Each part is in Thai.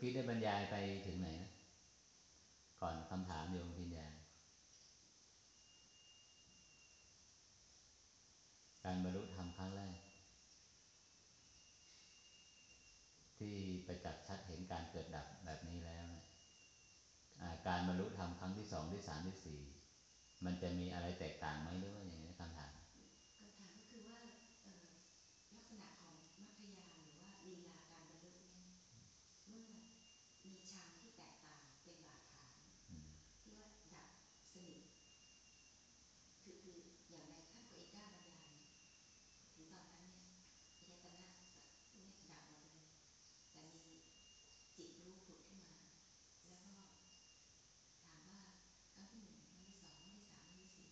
กี้ได้บรรยายไปถึงไหนนะก่อนคำถามโยมพิญญาการบรรลุธรรมครั้งแรก ที่ประจักษ์ชัดเห็นการเกิดดับแบบนี้แล้วนะการบรรลุธรรมครั้งที่สองที่สามที่สี่มันจะมีอะไรแตกต่างไหมหรือว่าอย่างไรคำถามคำถามก็คือว่าลักษณะของมัธยาหรือว่าลีลาการบรรลุเนี่ยเมื่อมีฌานที่แตกต่างเป็นบาดฐานที่ว่าดับสนิทคือคืออย่างในขั้นตัวเอกด้าบรรยายถึงตอนนั้นเนี่ยยตนะเนี่ยดับหมดเลยแต่มีจิตรู้ผุดขึ้นมา แล้วก็ถามว่าครั้งที่หนึ่งครั้งที่สองครั้งที่สามครั้งที่สี่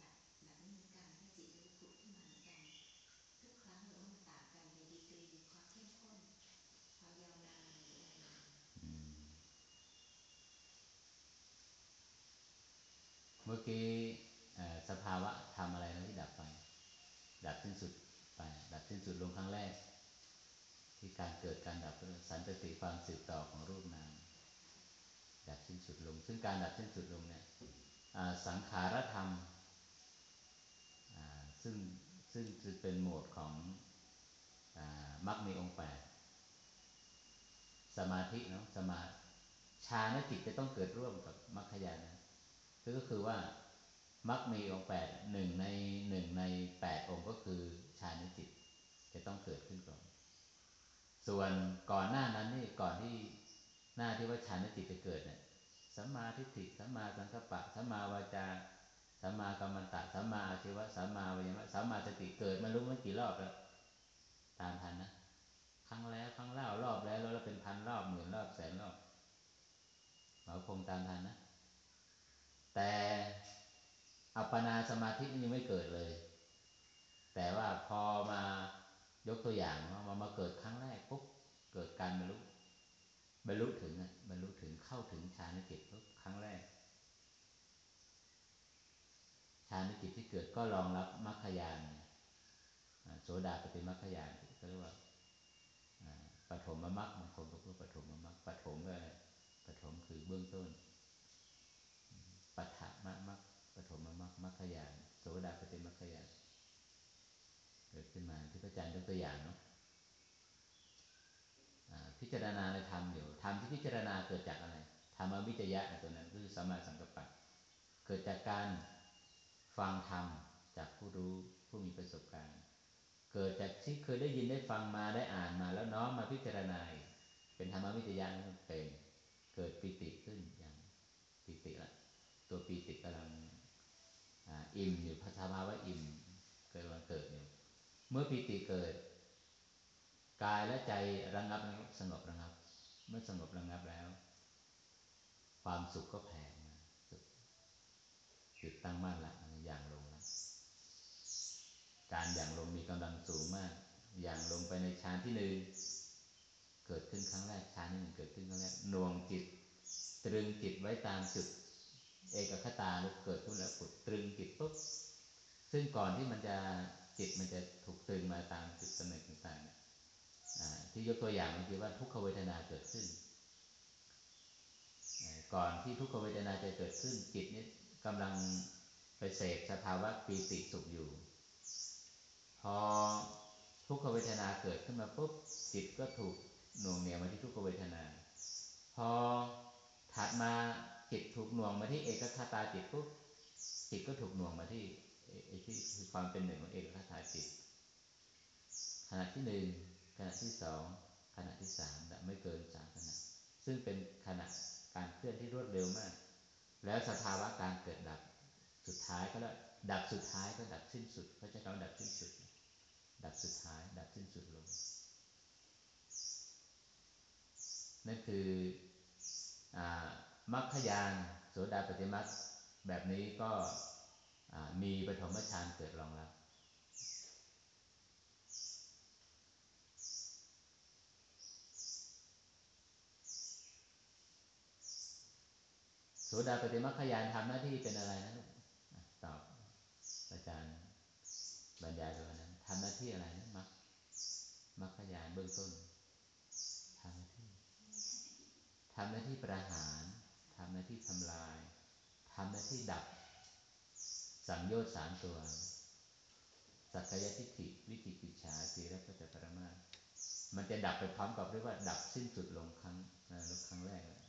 ดับดับนี้เหมือนกันถ้าจิตรู้ผุดขึ้นมาเหมือนกันทุกครั้งเรามันต่างกันในดีกรีความเข้มข้นความยาวนานหรืออะไรเมื่อกี้สภาวะทำอะไรนะที่ดับไป ดับสิ้นสุดไป ดับสิ้นสุดลงครั้งแรก ที่การเกิดการดับสันติความสืบต่อของรูปนามดับสิ้นสุดลง ซึ่งการดับสิ้นสุดลงเนี่ยสังขารธรรมซึ่งซึ่งจะเป็นโหมดของมรรคมีองค์แปดสมาธิเนาะสมาชาณจิตจะต้องเกิดร่วมกับมรรคยาณนะก็คือว่ามรรคมีองค์แปดหนึ่งในหนึ่งในแปดองค์ก็คือชาณจิต จะต้องเกิดขึ้นก่อน ส่วนก่อนหน้านั้นนี่ก่อนที่หน้าที่ว่าชาณจิตจะเกิดเนี่ยสัมมาทิฏฐิสัมมาสังกัปปะสัมมาวาจาสัมมากรรมตะสัมมาอาชีวะสัมมาวิมะสัมมาสติเกิดมารู้มากี่รอบแล้ว ตามทันนะครั้งแล้วครั้งเล่ารอบแล้วแล้วเป็นพันรอบหมื่นรอบแสนรอบเราคงตามทันนะ แต่อัปปนาสมาธิยังไม่เกิดเลย แต่ว่าพอมา ยกตัวอย่างมามาเกิดครั้งแรกปุ๊บเกิดการบรรลุบรรลุถึงอะบรรลุถึงเข้าถึงฌานจิตปุ๊บครั้งแรกฌานจิตที่เกิดก็รองรับมรรคยานโสดาปฏิมรรคยานก็เรียกว่าปฐมมรรคบางคนก็พูดปฐมมรรคปฐมก็อะไรปฐมคือเบื้องต้นปัฏฐมรรคปฐมมรรคมรรคยานโสดาปฏิมรรคยาน เกิดขึ้นมาที่พระอาจารย์ยกตัวอย่างเนาะพิจารณาในธรรมอยู่ธรรมที่พิจารณาเกิดจากอะไรธรรมวิจยะตัวนั้นคือสมาสังกัปปะเกิดจากการฟังธรรมจากผู้รู้ผู้มีประสบการณ์ เกิดจากที่เคยได้ยินได้ฟังมาได้อ่านมาแล้วน้อมมาพิจารณาเป็นธรรมวิทยาเป็นเกิดปิติขึ้นอย่างปิติละตัวปิติกำลังอิ่มอยู่พัฒนาว่าอิ่มเกิดวันเกิดอยู่ มื่อปิติเกิด กายและใจระงับสงบระงับ เมื่อสงบระงับแล้ว ความสุขก็แผ่มาจิตตั้งมั่นละอย่างลงแล้วการอย่างลงมีกำลังสูงมาก อย่างลงไปในฌานที่หนึ่งเกิดขึ้นครั้งแรกฌานที่หนึ่งเกิดขึ้นครั้งแรกน่วงจิต ตรึงจิตไว้ตามจุด เอกคตาลุกเกิดขึ้นแล้วปุดตรึงจิตปุ๊บซึ่งก่อนที่มันจะ จิตมันจะถูกตึงมาตามจุดตำแหน่งต่างๆที่ยกตัวอย่างเมื่อกี้ว่าทุกขเวทนาเกิดขึ้น ก่อนที่ทุกขเวทนาจะเกิดขึ้น จิตนี้กำลังไปเสกสภาวะปีติสุขอยู่ พอทุกขเวทนาเกิดขึ้นมาปุ๊บจิตก็ถูกหน่วงเหนี่ยวมาที่ทุกขเวทนา พอถัดมาจิตถูกหน่วงมาที่เอกคตาจิตปุ๊บจิตก็ถูกหน่วงมาที่ ไอ้ที่คือความเป็นหนึ่งของเอกคตาจิตขณะที่หนึ่งขณะที่สองขณะที่สามและไม่เกินสามขณะ ซึ่งเป็นขณะการเคลื่อนที่รวดเร็วมาก แล้วสภาวะการเกิดดับสุดท้ายก็แล้วดับสุดท้ายก็ดับสิ้นสุดเขาจะคำดับสิ้นสุด ดับสุดท้าย ดับสิ้นสุดลง นั่นคืออมรรคยานโสดาปฏิมัคแบบนี้ก็ มีปฐมฌานเกิดรองรับโสดาปฏิมัคคยานทำหน้าที่เป็นอะไรนะตอบอาจารย์บรรยายตัวนั้นทำหน้าที่อะไรนะมัคมัคคยานเบื้องต้นทำหน้าที่ทำหน้าที่ประหารทำหน้าที่ทำลายทำหน้าที่ดับ สังโยชน์สามตัว สักกายทิฏฐิวิจิกิจฉาสีรพัตปรมามันจะดับไปพร้อมกับเรียกว่าดับสิ้นสุดลงครั้งนะครั้งแรกนะ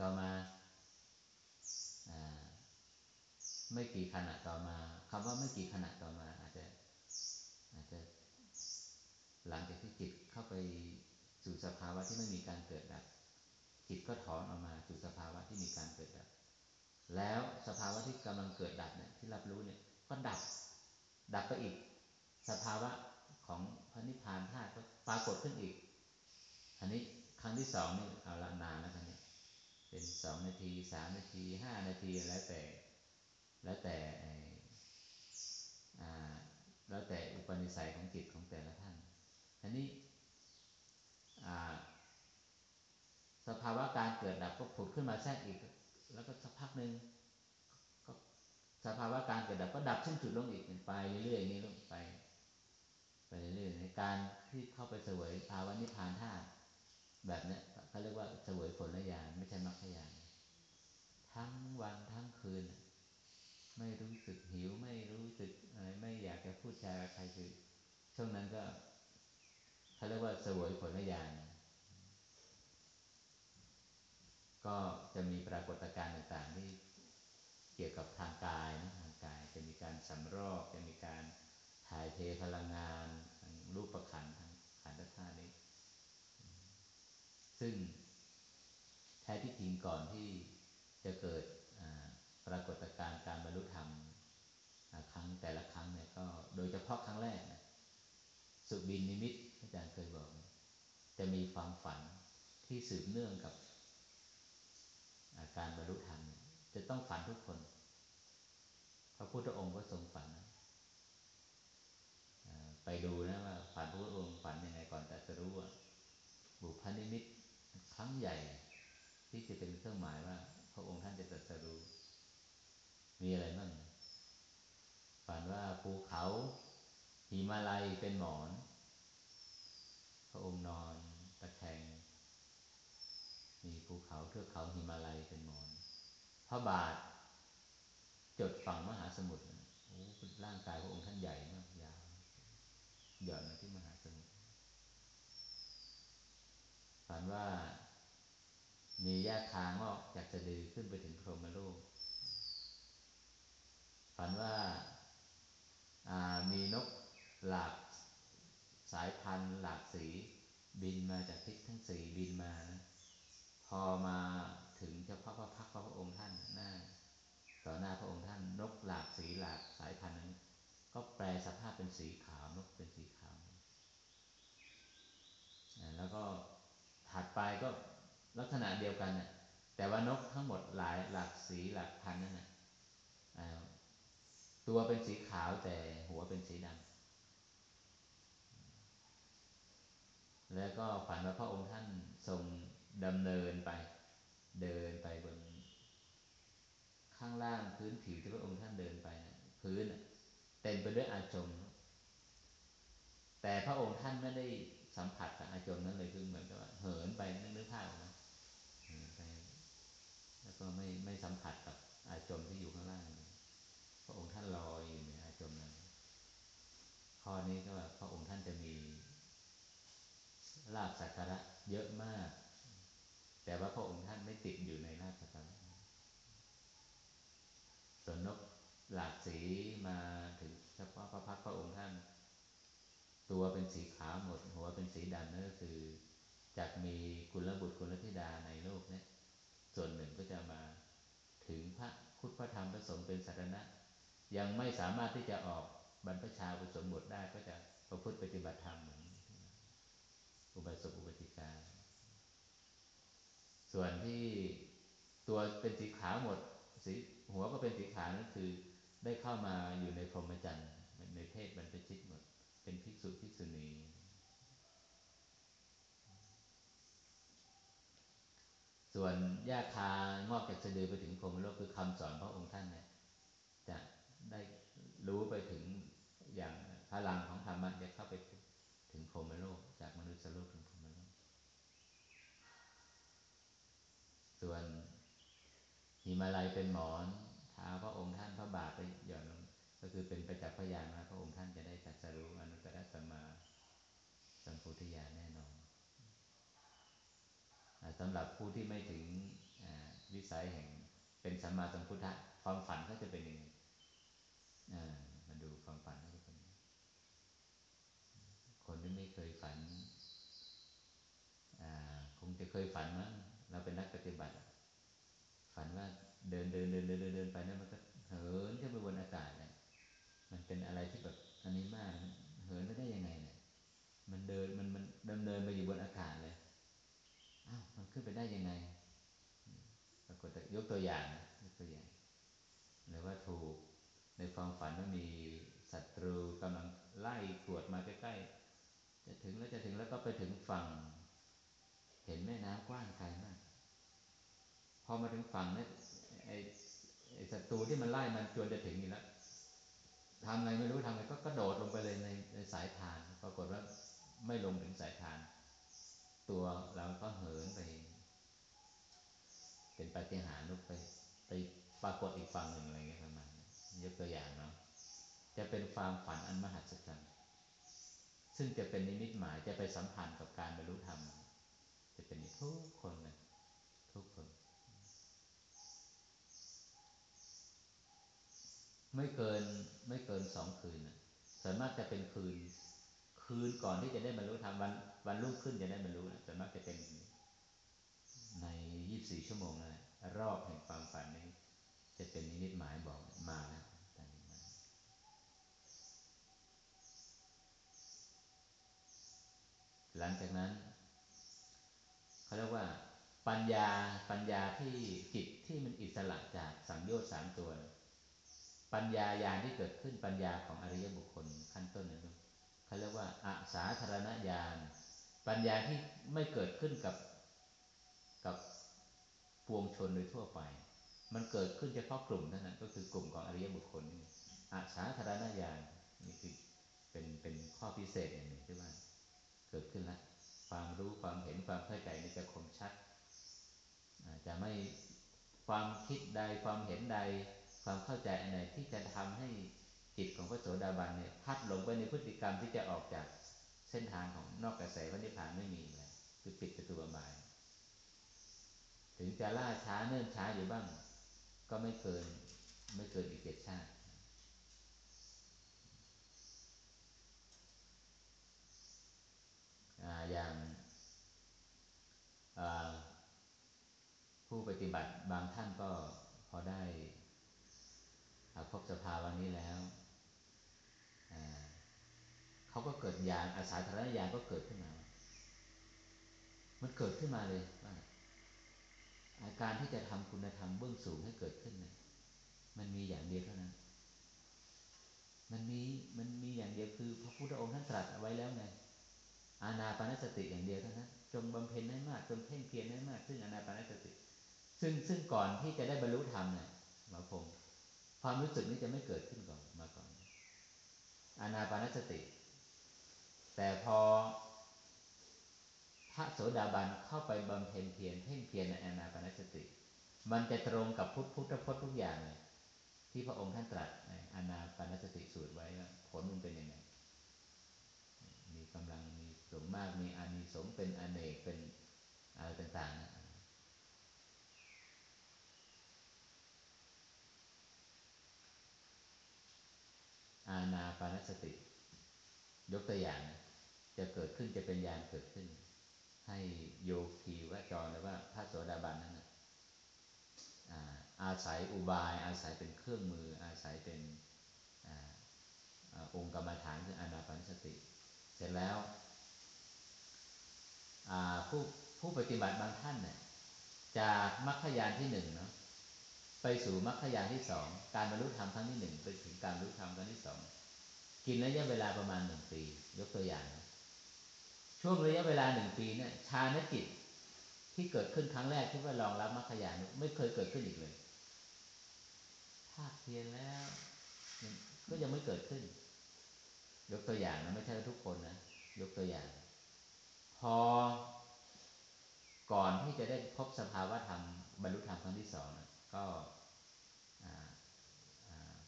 ต่อมาไม่กี่ขณะต่อมาคำว่าไม่กี่ขณะต่อมา อาจจะอาจจะหลังจากที่จิตเข้าไป สู่สภาวะที่ไม่มีการเกิดดับ จิตก็ถอนออกมาสู่สภาวะที่มีการเกิดดับ แล้วสภาวะที่กำลังเกิดดับเนี่ยที่รับรู้เนี่ยก็ดับ ดับไปอีก สภาวะของพระนิพพานธาตุก็ปรากฏขึ้นอีก อันนี้ครั้งที่สองนี่เอาละนานแล้วกันเนี่ยเป็นสองนาทีสามนาทีห้านาทีแล้วแต่ แล้วแต่แล้วแต่อุปนิสัยของจิตของแต่ละท่านอันนี้ สภาวะการเกิดดับก็ผุดขึ้นมาแทรกอีก แล้วก็สักพักหนึ่งก็สภาวะการเกิดดับก็ดับชิ้นสุดลงอีกไปเรื่อยๆนี้ลงไป ไปเรื่อยๆในการที่เข้าไปเสวยภาวะนิพพานธาตุแบบนี้เขาเรียกว่าเสวยผลญาณไม่ใช่มรรคญาณทั้งวันทั้งคืน ไม่รู้สึกหิวไม่รู้สึกอะไรไม่อยากจะพูดจาใครคือช่วงนั้นก็ เขาเรียกว่าสวยผลญาณก็จะมีปรากฏการณ์ต่างๆ ที่เกี่ยวกับทางกายนะทางกายจะมีการสำรอกจะมีการถ่ายเทพลังงานทางรูปประคันทางขันธ์ธาตุนี้ ซึ่งแท้ที่จริงก่อนที่จะเกิดปรากฏการณ์การบรรลุธรรมครั้งแต่ละครั้งเนี่ยก็โดยเฉพาะครั้งแรกนะ สุบินนิมิตอาจารย์เคยบอก จะมีความฝันที่สืบเนื่องกับ อาการบรรลุธรรมจะต้องฝันทุกคน พระพุทธองค์ก็ทรงฝันไปดูนะว่าฝันพระพุทธองค์ฝันยังไงก่อนแต่จะรู้ว่าบุพนิมิตครั้งใหญ่ ที่จะเป็นเครื่องหมายว่า พระองค์ท่านจะตรัสรู้ มีอะไรบ้างฝันว่าภูเขา หิมาลัยเป็นหมอน พระองค์นอนตะแคง มีภูเขาเทือกเขาหิมาลัยเป็นหมอน พระบาท จดฝั่งมหาสมุทรโอ้ร่างกายพระองค์ท่านใหญ่มากยาวหย่อนมาที่มหาสมุทรฝันว่ามีหญ้าคางออกจากสะดือขึ้นไปถึงพรหมโลก ฝันว่ามีนก หลากสายพันธุ์ หลากสีบินมาจากทิศทั้งสี่บินมานะพอมาถึงเฉพาะพระพักพระองค์ท่านหน้า ต่อหน้าพระองค์ท่านนกหลากสีหลากสายพันธุ์นั้น ก็แปลสภาพเป็นสีขาวนกเป็นสีขาวแล้วก็ถัดไปก็ลักษณะเดียวกันน่ะแต่ว่านกทั้งหมดหลายหลากสีหลากพันธุ์นั่นน่ะตัวเป็นสีขาวแต่หัวเป็นสีดำ แล้วก็ฝันว่าพระองค์ท่านทรงดำเนินไป เดินไปบน ข้างล่างพื้นผิวที่พระองค์ท่านเดินไปนะพื้นเต็มไปด้วยอาจม แต่พระองค์ท่านไม่ได้สัมผัสกับอาจมนั้นเลยคือเหมือนกับเหินไปนึกนึกภาพออกมาเหินไป แล้วก็ไม่ไม่สัมผัสกับอาจมที่อยู่ข้างล่าง พระองค์ท่านลอยอยู่เหนืออาจมนั้นข้อนี้ก็ว่าพระองค์ท่านจะมี ลาบสักการะเยอะมาก แต่ว่าพระองค์ท่านไม่ติดอยู่ในลาบสักการะส่วนนกหลากสีมาถึงเฉพาะพระพักพระองค์ท่าน ตัวเป็นสีขาวหมด หัวเป็นสีดำนั่นก็คือจากมีกุลบุตรกุลธิดาในโลกเนี้ส่วนหนึ่งก็จะมาถึงพระพุทธพระธรรมพระสงฆ์เป็นสารณะ ยังไม่สามารถที่จะออกบรรพชาอุสมบทได้ก็จะประพฤติปฏิบัติธรรมเหมือน อุบาสกอุบาสิกาส่วนที่ตัวเป็นสีขาวหมดสีหัวก็เป็นสีขาวนั่นคือ ได้เข้ามาอยู่ในพรหมจรรย์ในเพศบรรพชิตหมด เป็นภิกษุภิกษุณีส่วนญาคางอกจากสะดือไปถึงพรหมโลกคือคำสอนพระองค์ท่านเนี่ย จะได้รู้ไปถึงอย่างพลังของธรรมะจะเข้าไป ถึงพรหมโลก จากมนุษย์โลกถึงพรหมโลก ส่วนหิมาลัยเป็นหมอนเท้าพระองค์ท่านพระบาทไปหย่อนลง ก็คือเป็นประจักษ์พยานว่าพระองค์ท่านจะได้ตรัสรู้อนุตตรสัมมาสัมพุทธญาณแน่นอนสำหรับผู้ที่ไม่ถึงวิสัยแห่งเป็นสัมมาสัมพุทธะความฝันก็จะเป็นยังไงมาดูความฝันก็เป็น ที่ไม่เคยฝันคงจะเคยฝันมั้งเราเป็นนักปฏิบัติ ฝันว่าเดินเดินเดินเดินเดินเดินไปนั้นมันก็เหินขึ้นไปบนอากาศเลยมันเป็นอะไรที่แบบอันนี้มากเหินไปได้ยังไงเนี่ย มันเดินมันมันดำเนินไปอยู่บนอากาศเลยอ้าวมันขึ้นไปได้ยังไงปรากฏยกตัวอย่างยกตัวอย่างหรือว่าถูกในความฝันว่ามีศัตรูกำลังไล่กวดมาใกล้ จะถึงแล้วจะถึงแล้วก็ไปถึงฝั่ง เห็นแม่น้ำกว้างไกลมาก พอมาถึงฝั่งเนี่ยไอ้ไอ้ศัตรูที่มันไล่มันจวนจะถึงอยู่แล้วทำไงไม่รู้ทำไงก็กระโดดลงไปเลยในในสายทาน ปรากฏว่าไม่ลงถึงสายทาน ตัวเราก็เหินไป เป็นปฏิหารลุกไป ไปปรากฏอีกฝั่งหนึ่งอะไรเงี้ยประมาณยกตัวอย่างเนาะจะเป็นความฝันอันมหัศจรรย์ ซึ่งจะเป็นนิมิตหมายจะไปสัมพันธ์กับการบรรลุธรรม จะเป็นทุกคนเลยทุกคน ไม่เกินไม่เกินสองคืนนะส่วนมากจะเป็นคืน คืนก่อนที่จะได้บรรลุธรรมวันวันรุ่งขึ้นจะได้บรรลุส่วนมากจะเป็นในยี่บสี่ชั่วโมงนะรอบแห่งความฝันนี้ จะเป็นนิมิตหมายบอกมาแล้ว หลังจากนั้นเขาเรียกว่า ปัญญาปัญญาที่จิตที่มันอิสระจากสังโยชน์สามตัว ปัญญาญาณที่เกิดขึ้นปัญญาของอริยบุคคลขั้นต้นนั้นเขาเรียกว่าอาสาธารณญาณปัญญาที่ไม่เกิดขึ้นกับกับปวงชนโดยทั่วไป มันเกิดขึ้นเฉพาะกลุ่มเท่านั้น ก็คือกลุ่มของอริยบุคคลนี่อาสาธารณญาณนี่คือเป็นเป็นข้อพิเศษอย่างหนึ่งที่ว่า เกิดขึ้นแล้วความรู้ความเห็นความเข้าใจนี่จะคมชัดจะไม่ความคิดใดความเห็นใด ความเข้าใจอะไรที่จะทำให้จิตของพระโสดาบันเนี่ยพัดหลงไปในพฤติกรรมที่จะออกจากเส้นทางของนอกกระแสพระนิพพานไม่มีเลยคือปิดประตูบาย ถึงจะล่าช้าเนิ่นช้าอยู่บ้าง ก็ไม่เกินไม่เกินอีกเจ็ดชาติ อย่างผู้ปฏิบัติบางท่านก็พอได้พบสภาวะนี้แล้วเขาก็เกิดญาณอาศัยธรรมญาณก็เกิดขึ้นมา มันเกิดขึ้นมาเลยว่าอาการที่จะทำคุณธรรมเบื้องสูงให้เกิดขึ้นเนี่ยมันมีอย่างเดียวเท่านั้น มันมีมันมีอย่างเดียวคือ พระพุทธองค์ท่านตรัสเอาไว้แล้วไง อาณาปานสติอย่างเดียวเท่านั้นจงบำเพ็ญให้มากจงเพ่งเพียรให้มากซึ่งอาณาปานสติ ซึ่งซึ่งก่อนที่จะได้บรรลุธรรมเนี่ยหมอพงความรู้สึกนี้จะไม่เกิดขึ้นก่อนมาก่อน อาณาปานสติ แต่พอพระโสดาบันเข้าไปบำเพ็ญเพียรเพ่งเพียรในอาณาปานสติ มันจะตรงกับพุทธพุทธพจน์ทุกอย่างเลยที่พระองค์ท่านตรัสในอาณาปานสติสูตรไว้ว่าผลมันเป็นยังไงมีกำลัง มีสงมากมีอานิสงส์เป็นอเนกเป็นอะไรต่างๆนะอาณาปานสติ ยกตัวอย่างจะเกิดขึ้นจะเป็นญาณเกิดขึ้น ให้โยคีวจรหรือว่าพระโสดาบันนั้นอาศัยอุบาย อาศัยเป็นเครื่องมือ อาศัยเป็นองค์กรรมฐานคืออานาปานสติ เสร็จแล้ว ผู้ผู้ปฏิบัติบางท่านเนี่ยจากมรรคยานที่หนึ่งเนาะไปสู่มรรคยานที่สองการบรรลุธรรมครั้งที่หนึ่งไปถึงการบรรลุธรรมครั้งที่สองกินระยะเวลาประมาณหนึ่งปี ยกตัวอย่างนะช่วงระยะเวลาหนึ่งปีเนี่ยชาณจิตที่เกิดขึ้นครั้งแรกที่ว่ารองรับมรรคยานไม่เคยเกิดขึ้นอีกเลยภาคเพียนแล้วก็ยังไม่เกิดขึ้น ยกตัวอย่างนะไม่ใช่ทุกคนนะยกตัวอย่าง พอก่อนที่จะได้พบสภาวะธรรมบรรลุธรรมครั้งที่สองนะก็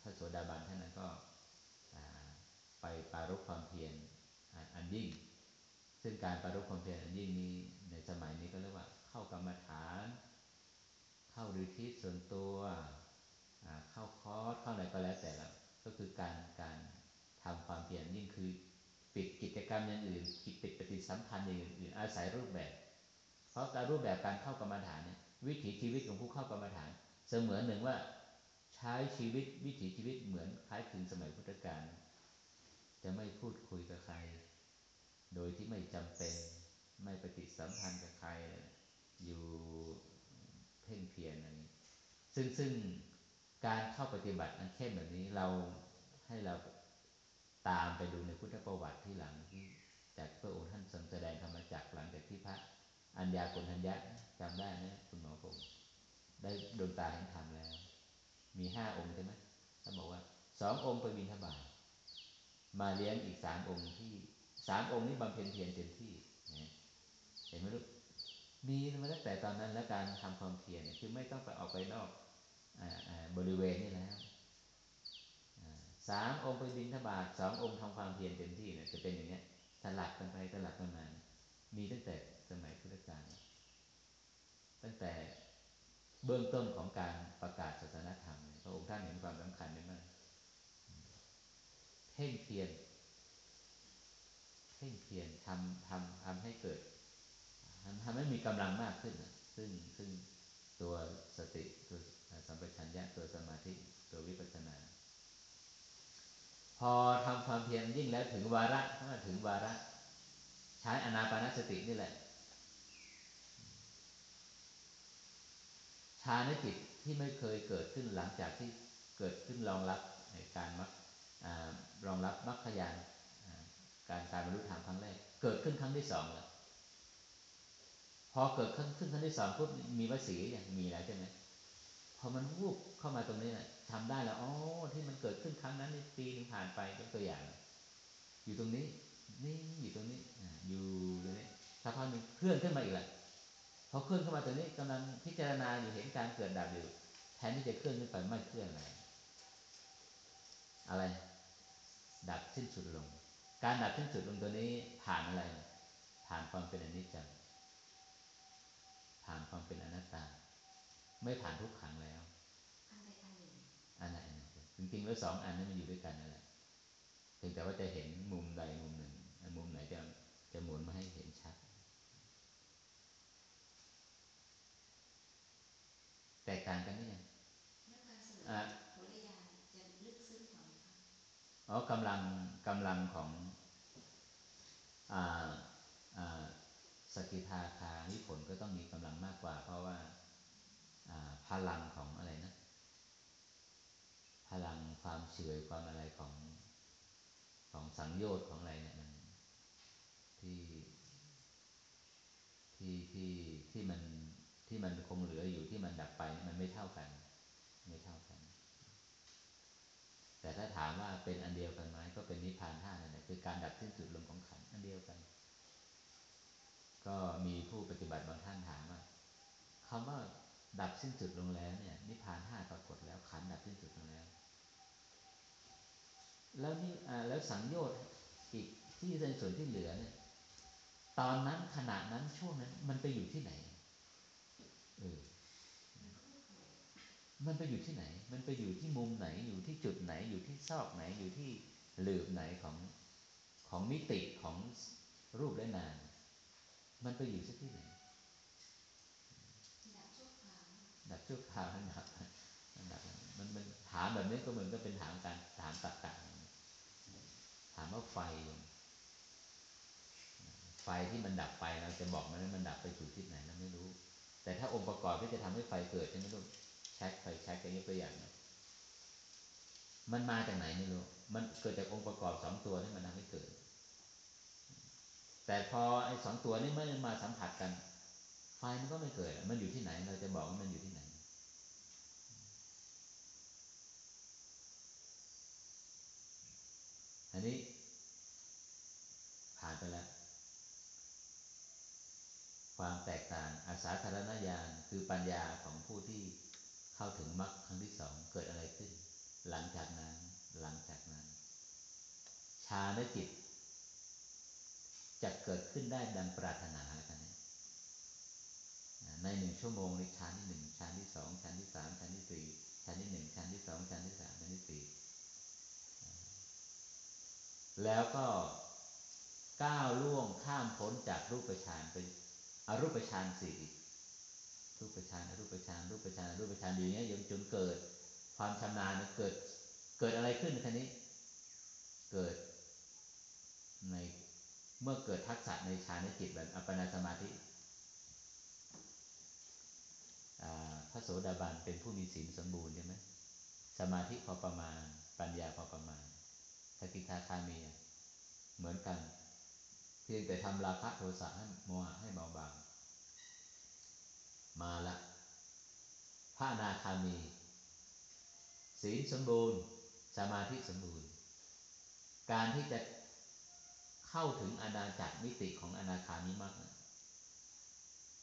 พระโสดาบันท่านนั้นก็ไปปารกความเพียรอันยิ่ง ซึ่งการปารกความเพียรอันยิ่งนี้ในสมัยนี้ก็เรียกว่าเข้ากรรมฐาน เข้าฤทธิส่วนตัวเข้าคอร์สเข้าอะไรก็แล้วแต่ละก็คือการการทำความเพียรยิ่งคือ ปิดกิจกรรมอย่างอื่นปิด สัมพันธ์อย่างอื่นอาศัยรูปแบบ เพราะการรูปแบบการเข้ากรรมฐานเนี่ยวิถีชีวิตของผู้เข้ากรรมฐาน เสมือนหนึ่งว่าใช้ชีวิตวิถีชีวิตเหมือนคล้ายคลึงสมัยพุทธกาลจะไม่พูดคุยกับใคร โดยที่ไม่จำเป็นไม่ปฏิสัมพันธ์กับใคร อยู่เพ่งเพียรอะไรซึ่งซึ่งการเข้าปฏิบัติอันเข้มแบบนี้เราให้เราตามไปดูในพุทธประวัติที่หลังที่ จากพระองค์ท่านทรงแสดงธรรมจักหลังจากที่พระอัญญากุณัญญะจำได้ไหมคุณหมอผมได้ดวงตาเห็นธรรมแล้ว มีห้าองค์ใช่ไหมท่านบอกว่าสององค์ไปบินทบาทมาเลี้ยงอีกสามองค์ที่สามองค์นี้บำเพ็ญเพียรเต็มที่เห็นไหมลูกมีมาตั้งแต่ตอนนั้นแล้วการทำความเพียรเนี่ยคือไม่ต้องไปออกไปนอกบริเวณนี่แล้วสามองค์ไปบินทบาทสององค์ทำความเพียรเต็มที่เนี่ยจะเป็นอย่างเงี้ย สลับกันไปสลับกันมา มีตั้งแต่สมัยพุทธกาลตั้งแต่เบื้องต้นของการประกาศศาสนธรรมพระองค์ท่านเห็นความสำคัญมากเพ่งเพียรเพ่งเพียรทำทำทำให้เกิดทำให้มีกำลังมากขึ้นซึ่งซึ่งตัวสติตัวสัมปชัญญะตัวสมาธิ พอทำความเพียรยิ่งแล้วถึงวาระถ้าถึงวาระ ใช้อนาปานสตินี่แหละฌานจิตที่ไม่เคยเกิดขึ้นหลังจากที่เกิดขึ้นรองรับในการมักรองรับมรรคยานการการบรรลุธรรมครั้งแรกเกิดขึ้นครั้งที่สองแล้วพอเกิดขึ้นครั้งที่สองปุ๊บมีวสีอย่างมีแล้วใช่ไหมพอมันวูบเข้ามาตรงนี้นะ ทำได้แล้วอ๋อที่มันเกิดขึ้นครั้งนั้นในปีหนึ่งผ่านไปยกตัวอย่าง อยู่ตรงนี้ นี่อยู่ตรงนี้อยู่ตรงนี้สักพักหนึ่งเคลื่อนขึ้นมาอีกแล้วพอเคลื่อนเข้ามาตรงนี้กำลังพิจารณาอยู่เห็นการเกิดดับอยู่แทนที่จะเคลื่อนขึ้นไปไม่เคลื่อนอะไรอะไร ดับสิ้นสุดลง การดับสิ้นสุดลงตัวนี้ผ่านอะไร ผ่านความเป็นอนิจจังผ่านความเป็นอนัตตา ไม่ผ่านทุกขังแล้วอันใดอันหนึ่ง อันไหนอันหนึ่งจริงๆแล้วสองอันนี้มันอยู่ด้วยกันนั่นแหละเพียงแต่ว่าจะเห็นมุมใดมุมหนึ่งมุมไหนจะจะหมุนมาให้เห็นชัด แตกต่างกันนี่ยังอ่าผลญาจะลึกซึ้งกว่าไหมคะอ๋อกำลังกำลังของอ่าอ่าสกิทาคานิผลก็ต้องมีกำลังมากกว่า เพราะว่าพลังของอะไรนะ พลังความเฉื่อยความอะไรของของสังโยชน์ของอะไรเนี่ยมันที่ที่ที่ที่มันที่มันคงเหลืออยู่ที่มันดับไปมันไม่เท่ากัน ไม่เท่ากัน แต่ถ้าถามว่าเป็นอันเดียวกันไหมก็เป็นนิพพานท่านั่นแหละคือการดับสิ้นสุดลมของขันอันเดียวกัน ก็มีผู้ปฏิบัติบางท่านถามว่าคำว่าดับสิ้นสุดลงแล้วเนี่ย นิพพานห้าปรากฏแล้วขันดับสิ้นสุดลงแล้ว แล้วนี่แล้วสังโยชน์อีกที่ในส่วนที่เหลือเนี่ย ตอนนั้นขณะนั้นช่วงนั้น มันไปอยู่ที่ไหนเออมันไปอยู่ที่ไหน มันไปอยู่ที่มุมไหน อยู่ที่จุดไหน อยู่ที่ซอกไหน อยู่ที่หลืบไหนของของมิติของรูปและนาม มันไปอยู่ที่ไหน ดับชั่วคราวดับชั่วคราวนั่นดับมันมันถามแบบนี้ก็เหมือนก็เป็นถามการถามตักกะามว่าไฟ ไฟที่มันดับไปเราจะบอกมันว่ามันดับไปสู่ทิศไหนเราไม่รู้ แต่ถ้าองค์ประกอบที่จะทำให้ไฟเกิดใช่ไหมลูกแช็คไฟแช็คกันยกตัวอย่างนะมันมาจากไหนไม่รู้ มันเกิดจากองค์ประกอบสองตัวที่มันทำให้เกิด แต่พอไอ้สองตัวนี้ไม่มาสัมผัสกัน ไฟมันก็ไม่เกิด มันอยู่ที่ไหน เราจะบอกว่ามันอยู่ที่ไหนันนี้ ผ่านไปแล้ว ความแตกต่างอาสาธารณญาณคือปัญญาของผู้ที่เข้าถึงมรรคครั้งที่สองเกิดอะไรขึ้น หลังจากนั้นหลังจากนั้น ชาแลจิตจะเกิดขึ้นได้ดังปรารถนาอะไรกันเนี่ยในหนึ่งชั่วโมงในชั้นที่หนึ่งชั้นที่สองชั้นที่สามชั้นที่สี่ชั้นที่หนึ่งชั้นที่สองชั้นที่สามชั้นที่สี่ แล้วก็ก้าวล่วงข้ามพ้นจากรูปฌานเป็นอรูปฌานสี่รูปฌานอรูปฌานรูปฌานอรูปฌานอยู่อย่างนี้ยจนเกิดความชำนาญเกิดเกิดอะไรขึ้นคันนี้ เกิดในเมื่อเกิดทักษะในฌานจิตแบบอัปปนาสมาธิพระโสดาบันเป็นผู้มีศีลสมบูรณ์ใช่ไหมสมาธิพอประมาณ ปัญญาพอประมาณ สกิทาคามีเหมือนกัน เพียงแต่ทำราคะโทสะให้โมหะให้เบาบางมาละพระนาคามี ศีลสมบูรณ์ สมาธิสมบูรณ์ การที่จะเข้าถึงอาณาจักรมิติของอนาคามิมาก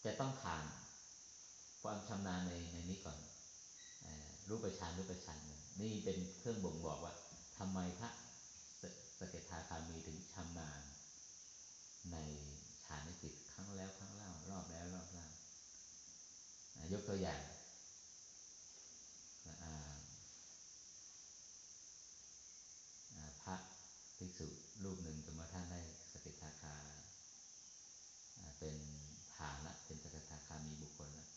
จะต้องผ่านความชำนาญในในนี้ก่อนรูปฌานรูปฌานนี่เป็นเครื่องบ่งบอกว่าทำไมพระ สเกทาคามีถึงชำนาญในฌานจิตครั้งแล้วครั้งเล่ารอบแล้วรอบเล่ายกตัวอย่างพระภิกษุรูปหนึ่งสมมติท่านได้สกิทาคา เป็นฐานละเป็นสกิทาคามีบุคคลล้ว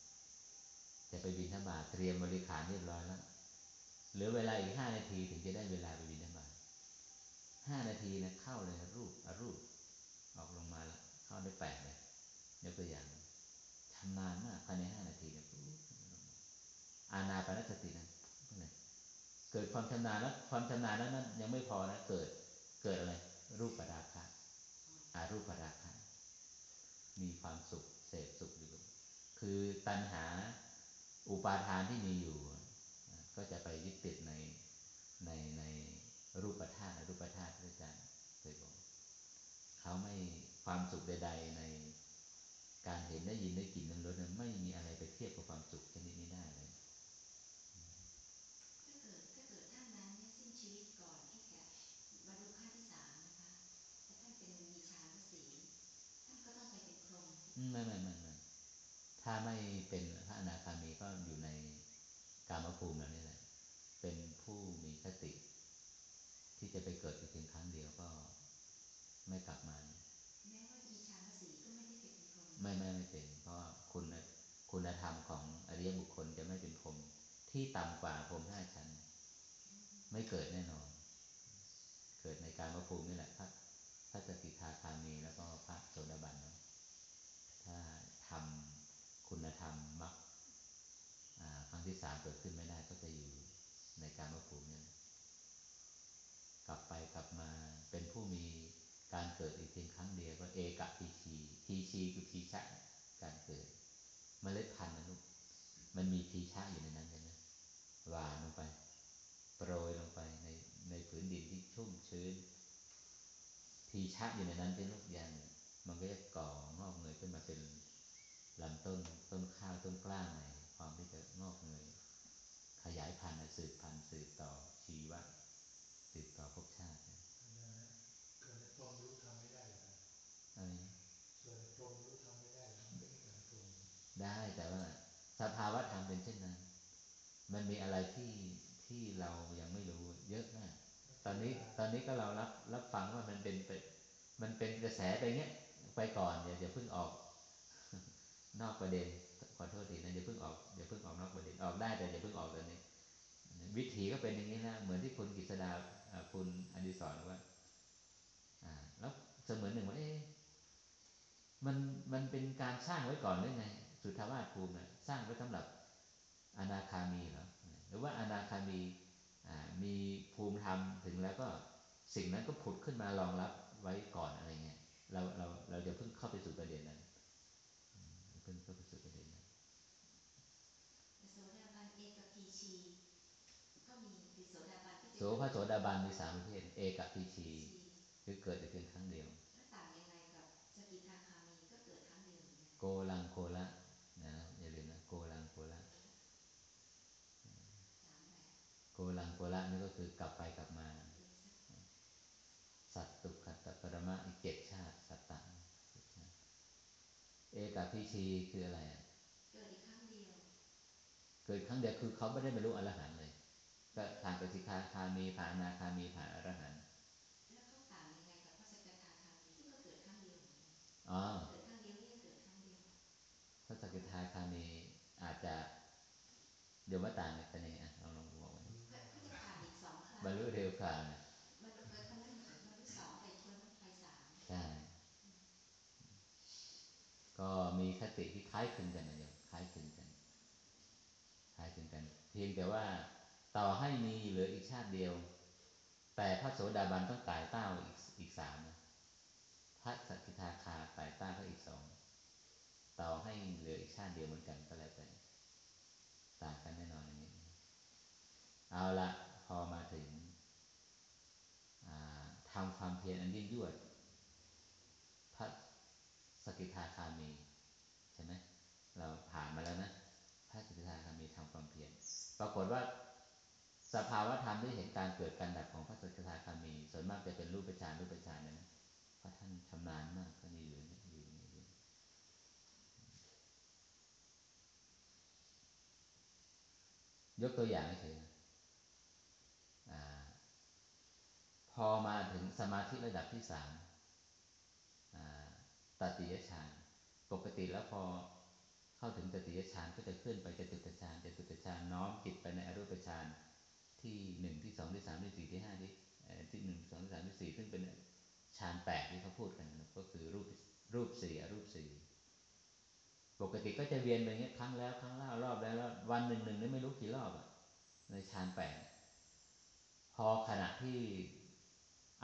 จะไปบินธบาตเตรียมบริขารเรียบร้อยแล้วเหลือเวลาอีกห้านาทีถึงจะได้เวลาไปบินธบาต ห้านาทีนะเข้าเลยรูปอรูป ออกลงมาแล้วเข้าได้แปดเลยยกตัวอย่างชำนาญมากภายในห้านาทีเนี่ยอาณาปณสตินะเกิดความชำนาญแล้วความชำนาญนั้นยังไม่พอนะเกิดเกิดอะไร รูปปราคะอารูปปราคะมีความสุขเสพสุขอยู่คือตัณหาอุปาทานที่มีอยู่ ก็จะไปยึดติดในในใน รูปธาตุรูปธาตุที่อาจารย์เคยบอกเขาไม่ความสุขใด ๆ ในการเห็นได้ยินได้กลิ่นนั้นรสนั้นไม่มีอะไรไปเทียบกับความสุขชนิดนี้ได้เลยถ้าเกิดถ้าเกิดท่านนั้นเนี่ยสิ้นชีวิตก่อนที่จะบรรลุขั้นที่สามนะคะแต่ท่านเป็นมีฌานสีท่านก็ต้องไปเป็นพรหมไม่ไม่ไม่ไม่ถ้าไม่เป็นพระอนาคามีก็อยู่ในกามภูมินั่นนี่แหละ เป็นผู้มีสติ ที่จะไปเกิดเพียงครั้งเดียวก็ไม่กลับมาแม้ว่ามีฌานสีก็ไม่ได้เป็นพรหมไม่ไม่ไม่เป็น เพราะคุณคุณธรรมของอริยบุคคลจะไม่เป็นพรหม ที่ต่ำกว่าพรมห้าชั้น ไม่เกิดแน่นอน เกิดในการมภูมินี่แหละพระพระสกิทาคามีแล้วก็พระโสดาบันเนาะถ้าทำคุณธรรมมรรคครั้งที่สามเกิดขึ้นไม่ได้ก็จะอยู่ในการมภูมินี่กลับไปกลับมาเป็นผู้มีการเกิดอีกเพียงครั้งเดียวก็เอกพีชีพีชีคือพีชะการเกิดมเมล็ดพันธุ์นะลูกมันมีพีชะอยู่ในนั้นใช่ไหม วานลงไป โปรยลงไปในในผืนดินที่ชุ่มชื้นพีชะอยู่ในนั้นเป็นลูกยางมันก็จะก่องอกเงยขึ้นมาเป็นลำต้นต้นข้าวต้นกล้าใหม่ความที่จะงอกเงยขยายพันธุ์สืบพันธุ์สืบต่อชีวะสืบต่อภพชาติพรหมรู้ทำไม่ได้หรออะไรส่วนพรหมรู้ทำไม่ได้มันไม่เกิดพรหมได้แต่ว่าสภาวะธรรมเป็นเช่นนั้น มันมีอะไรที่ที่เรายังไม่รู้เยอะมากตอนนี้ตอนนี้ก็เรารับรับฟังว่ามันเป็นไปมันเป็นกระแสไปเงี้ยไปก่อนอย่าอย่าเพิ่งออก นอกประเด็นขอโทษทีนะอย่าเพิ่งออกอย่าเพิ่งออกนอกประเด็นออกได้แต่อย่าเพิ่งออกตอนนี้ วิธีก็เป็นอย่างนี้นะเหมือนที่คุณกิษดาคุณอดิศรว่า แล้วเสมือนหนึ่งว่าเอ๊ะมันมันเป็นการสร้างไว้ก่อนหรือไง สุทธาวาสภูมิเนี่ยสร้างไว้สำหรับ อนาคามีเหรอหรือว่าอนาคามีมีภูมิธรรมถึงแล้วก็สิ่งนั้นก็ผุดขึ้นมารองรับไว้ก่อนอะไรเงี้ยเราเราเราจะเพิ่งเข้าไปสู่ประเด็นนั้นเพิ่งเข้าไปสู่ประเด็นนั้นโสดาบันเอกพีชีก็มีโสดาบันที่โสพระโสดาบันมีสามประเภทเอกพีชีคือเกิดแต่เพียงครั้งเดียวต่างยังไงกับสกิทาคามีก็เกิดครั้งเดียวโกลังโกละ กุละนี่ก็คือกลับไปกลับมา สัตตุขัตตปรมะอีกเจ็ดชาติ สัตตะเอกาพิชีคืออะไรอะเกิดอีกครั้งเดียว เกิดครั้งเดียวคือเขาไม่ได้บรรลุอรหันต์เลย ก็ทางกสิกาคามีผ่านอนาคามีผ่านอรหันต์แล้วเขาต่างยังไงกับพระสกทาคามีที่ก็เกิดครั้งเดียวเหมือนกันอ๋อเกิดครั้งเดียวเนี่ยเกิดครั้งเดียว พระสกิทาคามีอาจจะเดี๋ยวมาต่างกันยังไงอะลองลองบ บรรลุเร็วกว่านะมันเกิดครั้งนั้นบรรลุสองไปคนนั้นไปสามใช่ก็มีคติที่คล้ายคลึงกันนะโยมคล้ายคลึงกัน คล้ายคลึงกัน เพียงแต่ว่าต่อให้มีเหลืออีกชาติเดียว แต่พระโสดาบันต้องตายเต้าอีกอีกสามนะพระสกิทาคาตายเต้าก็อีกสองต่อให้เหลืออีกชาติเดียวเหมือนกันก็แล้วแต่ต่างกันแน่นอนอย่างนี้ เอาละพ อมาถึงทำความเพียรอันยิ่งยวด พระสกิทาคามีใช่ไหมเราผ่านมาแล้วนะพระสกิทาคามีทำความเพียรปรากฏว่าสภาวะธรรมที่เห็นการเกิดการดับของพระสกิทาคามี ส่วนมากจะเป็นรูปฌานรูปฌานนะนะเพราะท่านชำนาญมากก็นี่อยู่นี่อยู่นี่อยู่ยกตัวอย่างเฉยๆนะอ่าพ อมาถึงสมาธิระดับที่สามตติยฌาน ปกติแล้วพอเข้าถึงตติยฌานก็จะขึ้นไปจตุตฌานจตุตฌานน้อมจิตไปในอรูปฌานที่หนึ่งที่สองที่สามที่สี่ที่ห้าที่ที่หนึ่งสองสามที่สี่ซึ่งเป็นฌานแปดที่เขาพูดกันก็คือรูปรูปสี่อรูปสี่ปกติก็จะเวียนไปงเงี้ยครั้งแล้วครั้งเล่ารอบแล้วแล้ววันหนึ่งหนึ่งนี่ไม่รู้กี่รอบอะในฌานแปดพอขณะที่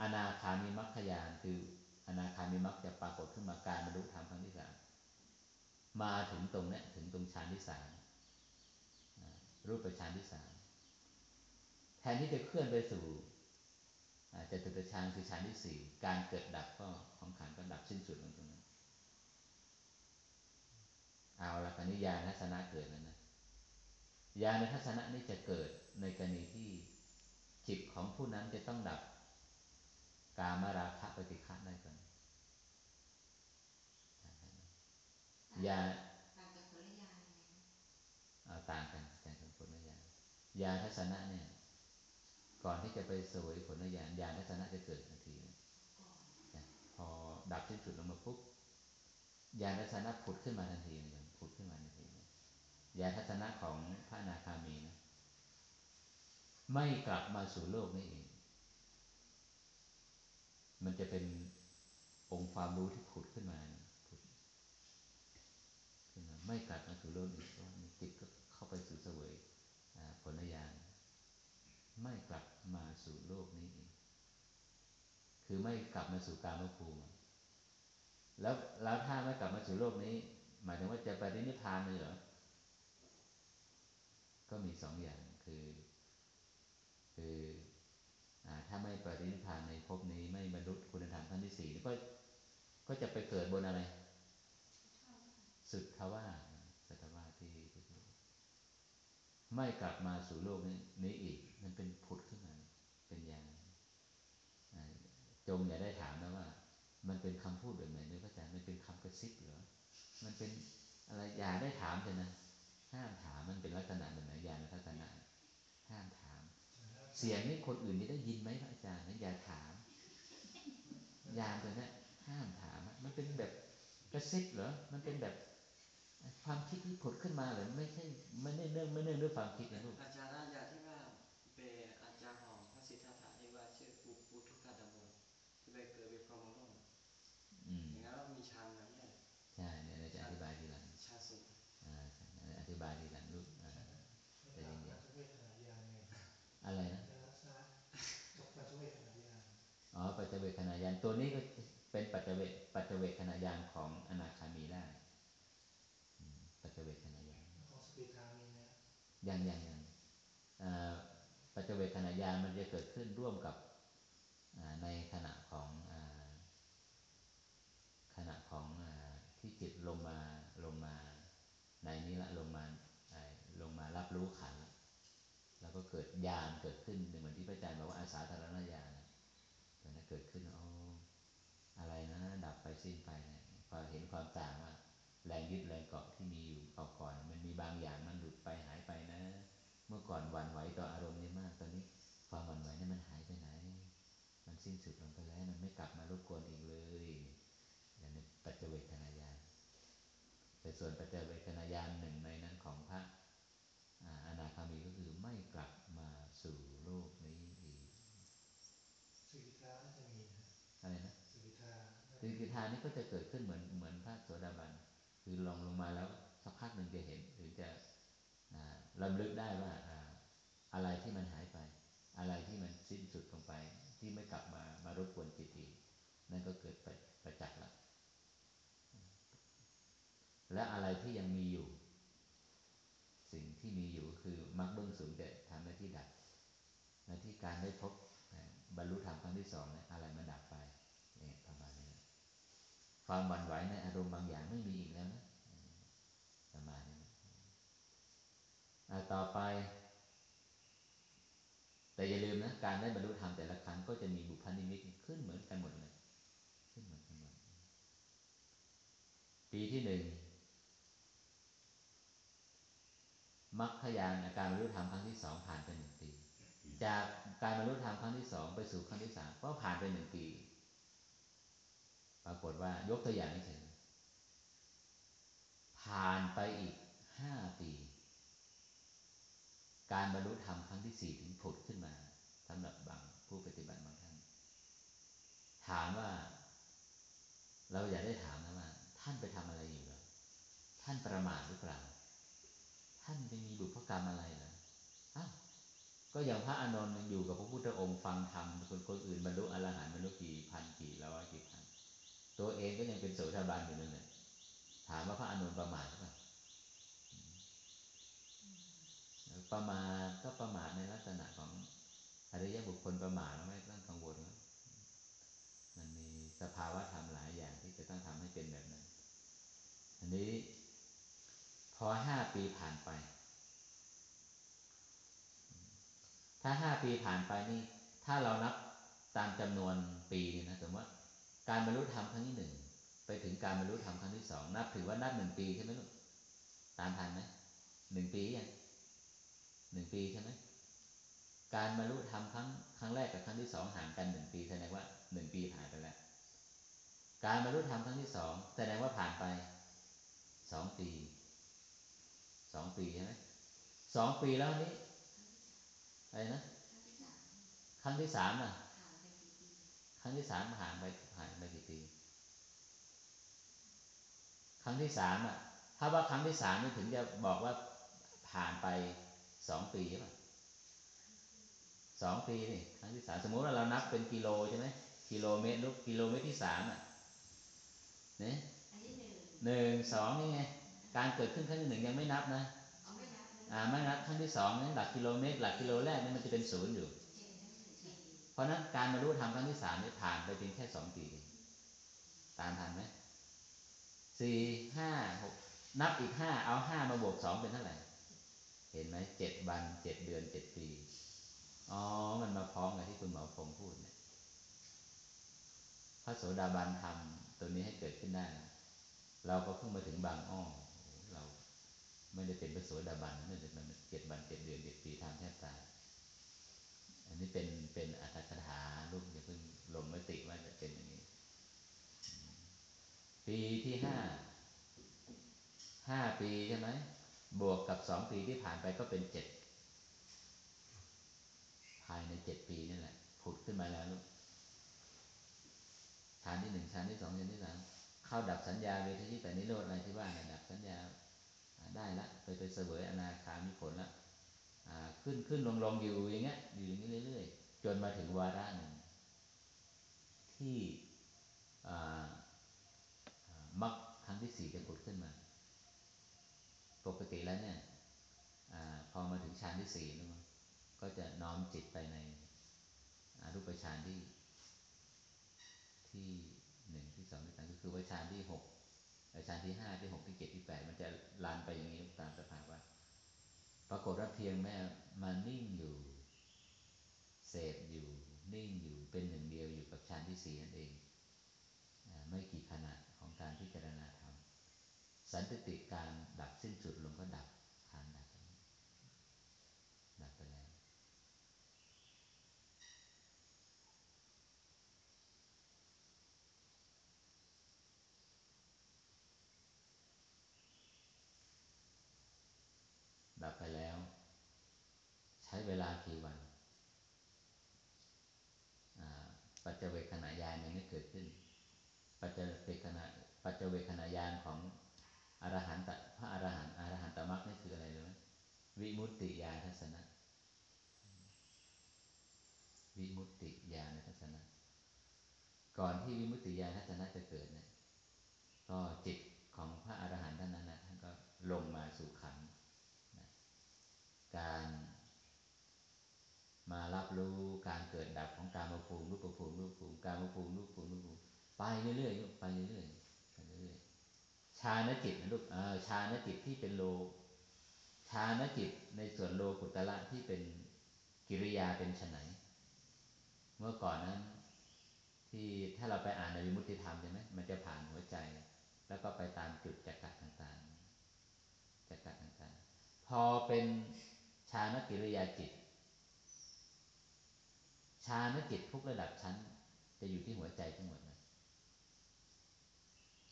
อนาคามีมัคคยานคืออนาคามีมัคจะปรากฏขึ้นมาการบรรลุธรรมครั้งที่สามมาถึงตรงเนี้ยถึงตรงฌานที่สามรูปฌานที่สามแทนที่จะเคลื่อนไปสู่อ่าจตุตฌานคือฌานที่สี่การเกิดดับก็ของขันธ์ก็ดับสิ้นสุดลงตรงนั้น เอาละคราวนี้ญาณทัศนะเกิดแล้วนะญาณทัศนะนี่จะเกิดในกรณีที่จิตของผู้นั้นจะต้องดับ กามราคะปฏิฆะได้ก่อนญาต่างกันะเอาต่างกันต่างกันผลญาณญาทัศนะเนี่ย ก่อนที่จะไปสวยผลญาณญาณทัศนะจะเกิดทันทีพอดับสิ้นสุดลงมาปุ๊บญาทัศนะผุดขึ้นมาทันทีนะโยผุดขึ้นมาทันทีนะญาทัศนะของพระนาคามีนะไม่กลับมาสู่โลกนี้เอง มันจะเป็นองค์ความรู้ที่ผุดขึ้นมาผุดขึ้นมาไม่กลับมาสู่โลกนี้เพราะว่ามีจิตก็เข้าไปสู่เสวยผลญาณไม่กลับมาสู่โลกนี้เองคือไม่กลับมาสู่กามภูมิแล้วแล้วถ้าไม่กลับมาสู่โลกนี้ หมายถึงว่าจะไปนิพพานเลยเหรอ ก็มีสองอย่างคือ คือ ถ้าไม่ปฏินิพพานในภพนี้ไม่บรรลุคุณธรรมขั้นที่สี่ก็ก็จะไปเกิดบนอะไร สุดทว่าสุดทวาที่ไม่กลับมาสู่โลกนี้นอีก มันเป็นผุดขึ้นมา เป็นอย่างจงอย่าได้ถามนะว่า มันเป็นคำพูดแบบไหนเนี่ยพระอาจารย์มันเป็นคำกระซิบหรอมันเป็นอะไรอย่าได้ถามเลยนะห้ามถามมันเป็นลักษณะแบบไหนญาณทัศนะห้ามถาม เสียงนี้คนอื่นจะได้ยินไหมพระอาจารย์นะอย่าถาม ยามตัวเนี้ยห้ามถามอะมันเป็นแบบกระซิบเหรอ มันเป็นแบบความคิดที่ผุดขึ้นมาเหรอไม่ใช่ไม่ได้เนื่องไม่เนื่องด้วยความคิดนะลูกอาจารย์อาจารย์ที่ว่าเป็นอาจารย์ของพระสิทธัตถะที่ว่าชื่ออุปุทุกขดำมนที่ไปเกิดเป็นพรหมโลกอืมอย่างนั้นเรามีชันนะเนี่ยใช่เนี่ยเราจะอธิบายทีหลังชาสูงอ่าอธิบายทีหลังลูกอ่าไม่ต่างปัจจุเวทขนาดยานไงอะไรนะในลักษณะกับปัจจุเวทขนาดยาน อ๋อ ปัจเจเวคขณะยานตัวนี้ก็เป็นปัจเจเวปัจเจเวคขณะยานของอนาคามีได้ ปัจเจเวคขณะยานของสกิทามีไหมฮะยังยังยังปัจเจเวคขณะยานมันจะเกิดขึ้นร่วมกับในขณะของอขณะของอที่จิตลงมาลงมาในนี้ละลงมาลงมารับรู้ขันแล้วก็เกิดญาณเกิดขึ้นเหมือนที่พระอาจารย์บอกว่าอาสาธารณญาณตอนนั้น เกิดขึ้นอ๋ออะไรนะดับไปสิ้นไปเนี่ยพอเห็นความต่างว่า แรงยึดแรงเกาะที่มีอยู่เก่าก่อน มันมีบางอย่างมันหลุดไปหายไปนะ เมื่อก่อนหวันไหวต่ออารมณ์เยอะมากตอนนี้ ความหวั่นไหวนี่มันหายไปไหน มันสิ้นสุดลงไปแล้ว มันไม่กลับมารบกวนอีกเลยอย่างนี้ปัจเจเวทนาญาณแต่ส่วนปัจเจเวทนาญาณหนึ่งในนั้นของพระอนาคามีก็คือไม่กลับมาสู่โลกนี้อีก สุกิทาจะมีนะ อะไรนะ สุกิทา สิ ก็จะเกิดขึ้นเหมือนเหมือนพระโสดาบัน คือลองลงมาแล้วสักพักหนึ่งจะเห็นหรือจะลำลึกได้ว่าอะไรที่มันหายไป อะไรที่มันสิ้นสุดลงไป ที่ไม่กลับมามารบกวนจิตอีกนั่นก็เกิดประจักษ์แล้วและอะไรที่ยังมีอยู่ สิ่งที่มีอยู่คือมรรคเบื้องสูงแต่ทำหน้าที่ดับหน้าที่การได้พบบรรลุธรรมครั้งที่สองนี่ยอะไรมันดับไปเนี่ยประมาณนี้ ความหวั่นไหวในอารมณ์บางอย่างไม่มีอีกแล้วนะประมาณนี้ต่อไป แต่อย่าลืมนะการได้บรรลุธรรมแต่ละครั้งก็จะมีบุพนิมิตขึ้นเหมือนกันหมดเลย ขึ้นเหมือนกันหมดปีที่หนึ่งมรรคยานอาการบรรลุธรรมครั้งที่สองผ่านไปหนึ่งปี จากการบรรลุธรรมครั้งที่สองไปสู่ครั้งที่สามก็ผ่านไปหนึ่งปี ปรากฏว่ายกตัวอย่างให้เห็นผ่านไปอีกห้าปี การบรรลุธรรมครั้งที่สี่ถึงผุดขึ้นมาสำหรับบางผู้ปฏิบัติบางท่าน ถามว่า เราอยากได้ถามนะว่าท่านไปทำอะไรอยู่หรอท่านประมาทหรือเปล่า ท่านไปมีบุพกรรมอะไรเหรออ้าวก็อย่างพระอานนท์อยู่กับพระพุทธองค์ฟังธรรมคนคนอื่นบรรลุอรหันต์บรรลุกี่พันกี่ร้อยกี่พัน ตัวเองก็ยังเป็นโสดาบันอยู่นั่นแหละถามว่าพระอานนประมาทหรือเปล่าประมาทก็ประมาทในลักษณะของอริยบุคคลประมาทไม่ต้องกังวลว่ามันมีสภาวะธรรมหลายอย่างที่จะต้องทำให้เป็นแบบนั้น อันนี้พอห้าปีผ่านไป ถ้าห้าปีผ่านไปนี่ ถ้าเรานับตามจำนวนปีนี่นะสมมติว่า การบรรลุธรรมครั้งที่หนึ่งไปถึงการบรรลุธรรมครั้งที่สองนับถือว่านับหนึ่งปีใช่ไหมลูกตามทันไหมหนึ่งปียังหนึ่งปีใช่ไหมการบรรลุธรรมครั้งครั้งแรกกับครั้งที่สองห่างกันหนึ่งปีแสดงว่าหนึ่งปีผ่านไปแล้ว การบรรลุธรรมครั้งที่สองแสดงว่าผ่านไปสองปีสองปีใช่ไหมสองปีแล้วนี้อะไรนะครั้งที่สามน่ะ ครั้งที่สามผ่านไป ผ่านไปกี่ปี ครั้งที่สามอะ ถ้าว่าครั้งที่สามนี่ถึงจะบอกว่าผ่านไปสองปีใช่ไหมสองปีนี่ครั้งที่สามสมมุติว่าเรานับเป็นกิโลใช่ไหมกิโลเมตรลูกกิโลเมตรที่สามอะเนี่ยหนึ่งสองนี่ไงการเกิดขึ้นครั้งที่หนึ่งยังไม่นับนะอ่าไม่นับครั้งที่สองนี่หลักกิโลเมตร หลักกิโลแรกนี่มันจะเป็นศูนย์อยู่ เพราะนั้นการบรรลุธรรมครั้งที่สามนี่ผ่านไปเพียงแค่สองปี ตามทันไหมสี่ห้าหกนับอีกห้าเอาห้ามาบวกสองเป็นเท่าไหร่ เห็นไหมเจ็ดวันเจ็ดเดือนเจ็ดปี อ๋อ มันมาพร้อมกับที่คุณหมอพงพูดเนี่ยพระโสดาบันทำตัวนี้ให้เกิดขึ้นได้ เราก็เพิ่งมาถึงบางอ้อเราไม่ได้เป็นพระโสดาบันนั่นเป็นเจ็ดวันเจ็ดเดือนเจ็ดปีทำแทบตาย อันนี้เป็นเป็นอัตถกถาลูกอย่าเพิ่งลงมติว่าจะเป็นอย่างนี้ ปีที่ห้าห้าปีใช่ไหมบวกกับสองปีที่ผ่านไปก็เป็นเจ็ดภายในเจ็ดปีนี่แหละผุดขึ้นมาแล้วลูกฌานที่หนึ่งฌานที่สองฌานที่สามเข้าดับสัญญาเวทยิแต่นิโรธอะไรที่ว่าเนี่ยดับสัญญาได้ละไปไปเสวยอนาคามีผลละ ขึ้นขึ้นลงลงอยู่อย่างเงี้ยอยู่อย่างนี้เรื่อยๆ จนมาถึงวาระหนึ่งที่มักครั้งที่สี่จะผุดขึ้นมา ปกติแล้วเนี่ยอพอมาถึงฌานที่สี่นู่นก็จะน้อมจิตไปในรูปฌานที่ ที่หนึ่งที่สองที่สามก็คือว่าฌานที่หกฌานที่ห้าที่หกที่เจ็ดที่แปดมันจะลันไปอย่างนี้ตามสภาวะ ปรากฏว่าเพียงแม่มานิ่งอยู่ เสพอยู่ นิ่งอยู่เป็นหนึ่งเดียวอยู่กับฌานที่สี่นั่นเองไม่กี่ขณะของการพิจารณาธรรมสันติการดับสิ้นสุดลงก็ดับฐานดับ ดับไปแล้ว ดับไปแล้ว ใช้เวลา กี่วันปัจเจเวคขณะยานยังไม่เกิดขึ้น ปัจเจเวคขณะปัจเจเวคขณะยานของอรหันตพระอรหันต์อรหันตมรรคนี่คืออะไรรู้ไหมวิมุตติญาณทัศนะวิมุตติญาณทัศนะ ก่อนที่วิมุตติญาณทัศนะจะเกิดเนี่ยก็จิตของพระอรหันต์ท่านนั้นนะท่านก็ลงมาสู่ขันนะการ มารับรู้การเกิดดับของการมาภูมิรูปภูมิรูปภูมิการมาภูมิรูปภูมิรูปภูมิไปเรื่อยๆไปเรื่อยๆไปเรื่อยๆชาณจิตนะลูกชาณจิตที่เป็นโลชาณจิตในส่วนโลกุตละที่เป็นกิริยาเป็นไนเมื่อก่อนนั้น ที่ถ้าเราไปอ่านในวิมุตติธรรมใช่ไหมมันจะผ่านหัวใจ แล้วก็ไปตามจุดจักรต่างๆจักรต่างๆพอเป็นชาณกิริยาจิต ชาณจิตทุกระดับชั้น จะอยู่ที่หัวใจทั้งหมดเลย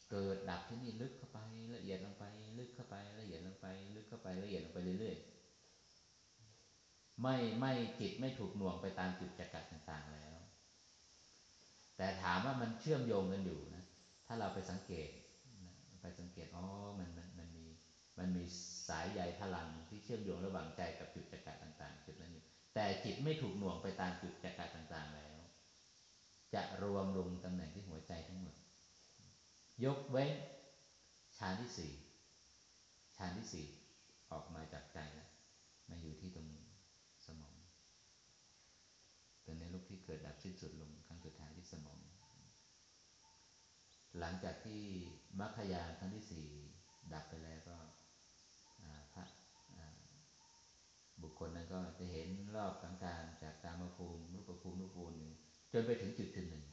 เกิดดับที่นี่ลึกเข้าไป ละเอียดลงไป ลึกเข้าไป ละเอียดลงไป ลึกเข้าไปละเอียดลงไปเรื่อยๆไม่ไม่จิตไม่ถูกหน่วงไปตามจุดจักรต่าง ๆ แล้ว แต่ถามว่ามันเชื่อมโยงกันอยู่นะถ้าเราไปสังเกตไปสังเกตอ๋อมันมันมันมีมันมีสายใยพลังที่เชื่อมโยงระหว่างใจกับจุดจักรต่าง ๆ จุดนั้นอยู่ แต่จิตไม่ถูกหน่วงไปตามจุดจักรต่างๆแล้ว จะรวมลงตำแหน่งที่หัวใจทั้งหมด ยกเว้นฌานที่สี่ฌานที่สี่ออกมาจากใจแล้วมาอยู่ที่ตรงสมองเป็นในรูปที่เกิดดับสิ้นสุดลงครั้งสุดท้ายที่สมอง หลังจากที่มรรคยานครั้งที่สี่ดับไปแล้วก็พระ บุคคลนั้นก็จะเห็นรอบสังการจากกามภูมิรูปภูมิรูปภูมิจนไปถึงจุดจุดหนึ่ง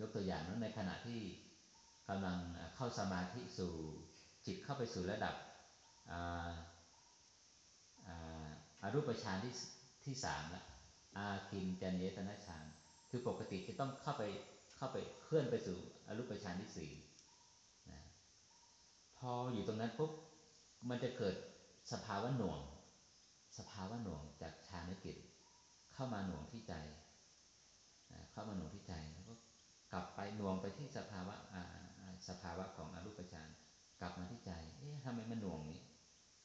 ยกตัวอย่างนั้นในขณะที่กำลังเข้าสมาธิสู่จิตเข้าไปสู่ระดับอารูปฌานที่ที่สามละอากินจันเยตนะฌานคือปกติจะต้องเข้าไปเข้าไปเคลื่อนไปสู่อรูปฌานที่สี่นะพออยู่ตรงนั้นปุ๊บมันจะเกิดสภาวะหน่วง สภาวะหน่วงจากฌานกิจเข้ามาหน่วงที่ใจเข้ามาหน่วงที่ใจแล้วก็กลับไปหน่วงไปที่สภาวะสภาวะของอรูปฌานกลับมาที่ใจ เอ๊ะทำไมมันหน่วงนี้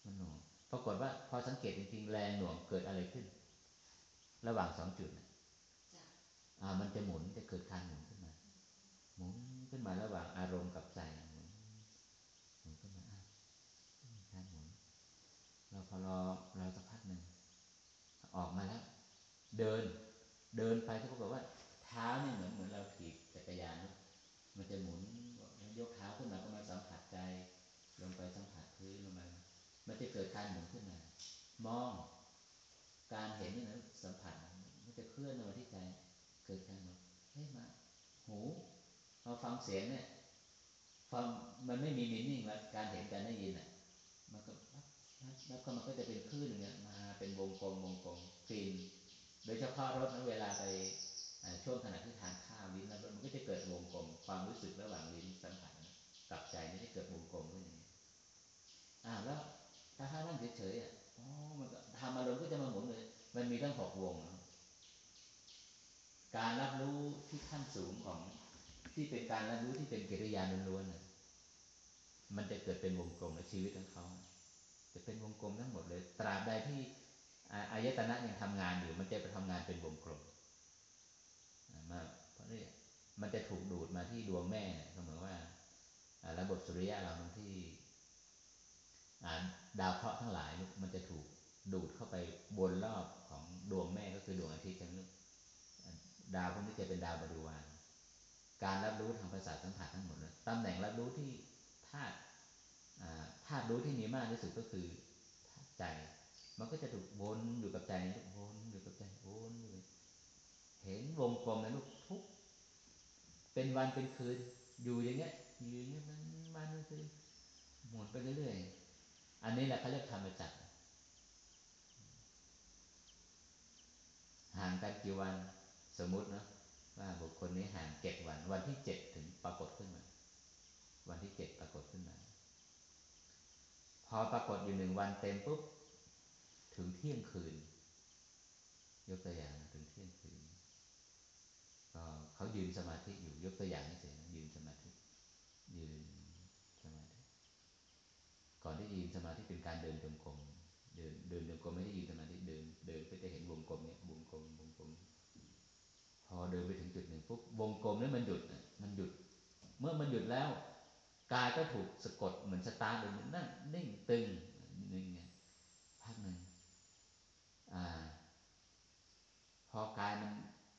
มันหน่วง ปรากฏว่าพอสังเกตจริงๆ แรงหน่วงเกิดอะไรขึ้น ระหว่างสองจุดอ่า มันจะหมุนจะเกิดการหมุนขึ้นมา หมุนขึ้นมาระหว่างอารมณ์กับใจหมุนหมุนขึ้นมาอ้าวการหมุน เราพอรอเราสักพักหนึ่ง ออกมาแล้ว เดินเดินไปก็ปรากว่า เท้านี่เหมือนเหมือนเราขี่จักรยาน มันจะหมุนยกเท้าขึ้นมาก็มาสัมผัสใจลงไปสัมผัสพื้นลงมามันจะเกิดการหมุนขึ้นมา มอง การเห็นนี่นะสัมผัสมันจะเคลื่อนมาที่ใจเกิดการหมุนเฮ้ยมา หูมาฟังเสียงเนี่ยฟังมันไม่มีมินิ่งแล้วการเห็นการได้ยินอะ มันก็ แล้วก็มันก็จะเป็นคลื่นเนี่ยมาเป็นวงกลมวงกลมกลิ่นโดยเฉพาะรถนะเวลาไปช่วงขณะที่ทานข้าวลิ้นแล้วมันก็จะเกิดวงกลม ความรู้สึกระหว่างลิ้นสัมผัสกับใจนี่จะเกิดวงกลมขึ้นอย่างนี้อ่าแล้วถ้าถ้านั่งเฉยๆอะอ๋อมันทำอารมณ์ก็จะมาหมุนเลย มันมีตั้งหกวงการรับรู้ที่ขั้นสูงของที่เป็นการรับรู้ที่เป็นกิริยาล้วนๆมันจะเกิดเป็นวงกลมในชีวิตของเขา จะเป็นวงกลมทั้งหมดเลย ตราบใดที่อายตนะยังทำงานอยู่ มันจะไปทำงานเป็นวงกลมมาเพราะนี่มันจะถูกดูดมาที่ดวงแม่ก็เหมือนว่าระบบสุริยะเราที่ดาวเคราะห์ทั้งหลายมันจะถูกดูดเข้าไปบนรอบของดวงแม่ก็คือดวงอาทิตย์ใช่ไหมลูกดาวพวกนี้จะเป็นดาวบริวารการรับรู้ทางภาษาสัมผัสทั้งหมดเลยตำแหน่งรับรู้ที่ธาตุ ธาตุรู้ที่มีมากที่สุดก็คือใจ มันก็จะถูกวนอยู่กับใจนี่วนอยู่กับใจวนอยู่เห็นวงกลมนลูกทุก เป็นวันเป็นคืนอยู่อย่างเงี้ยอยู่อย่างเงี้ยมันมันคือหมุนไปเรื่อยๆอันนี้แหละเขาเรียกธรรมจักรห่างกันกี่วันสมมุตินะว่าบุคคลนี้ห่างเจ็ดวัน วันที่เจ็ดถึงปรากฏขึ้นมา วันที่เจ็ดปรากฏขึ้นมา พอปรากฏอยู่หนึ่งวันเต็มปุ๊บ ถึงเที่ยงคืน ยกตัวอย่างถึงเที่ยงคืนก็เขายืนสมาธิอยู่ยกตัวอย่างนี่เฉยยืนสมาธิยืนสมาธิก่อนที่ยืนสมาธิเป็นการเดินจงกรมเดินเดินจงกรมไม่ได้ยืนสมาธิเดินเดินก็จะเห็นวงกลมเนี่ยวงกลมวงกลม พอเดินไปถึงจุดหนึ่งปุ๊บวงกลมนั้นมันหยุดมันหยุด เมื่อมันหยุดแล้ว กายก็ถูกสะกดเหมือนสตาร์ทเลยนั่งนิ่งตึงนิ่งไงพักหนึ่งอ่า พอกายมัน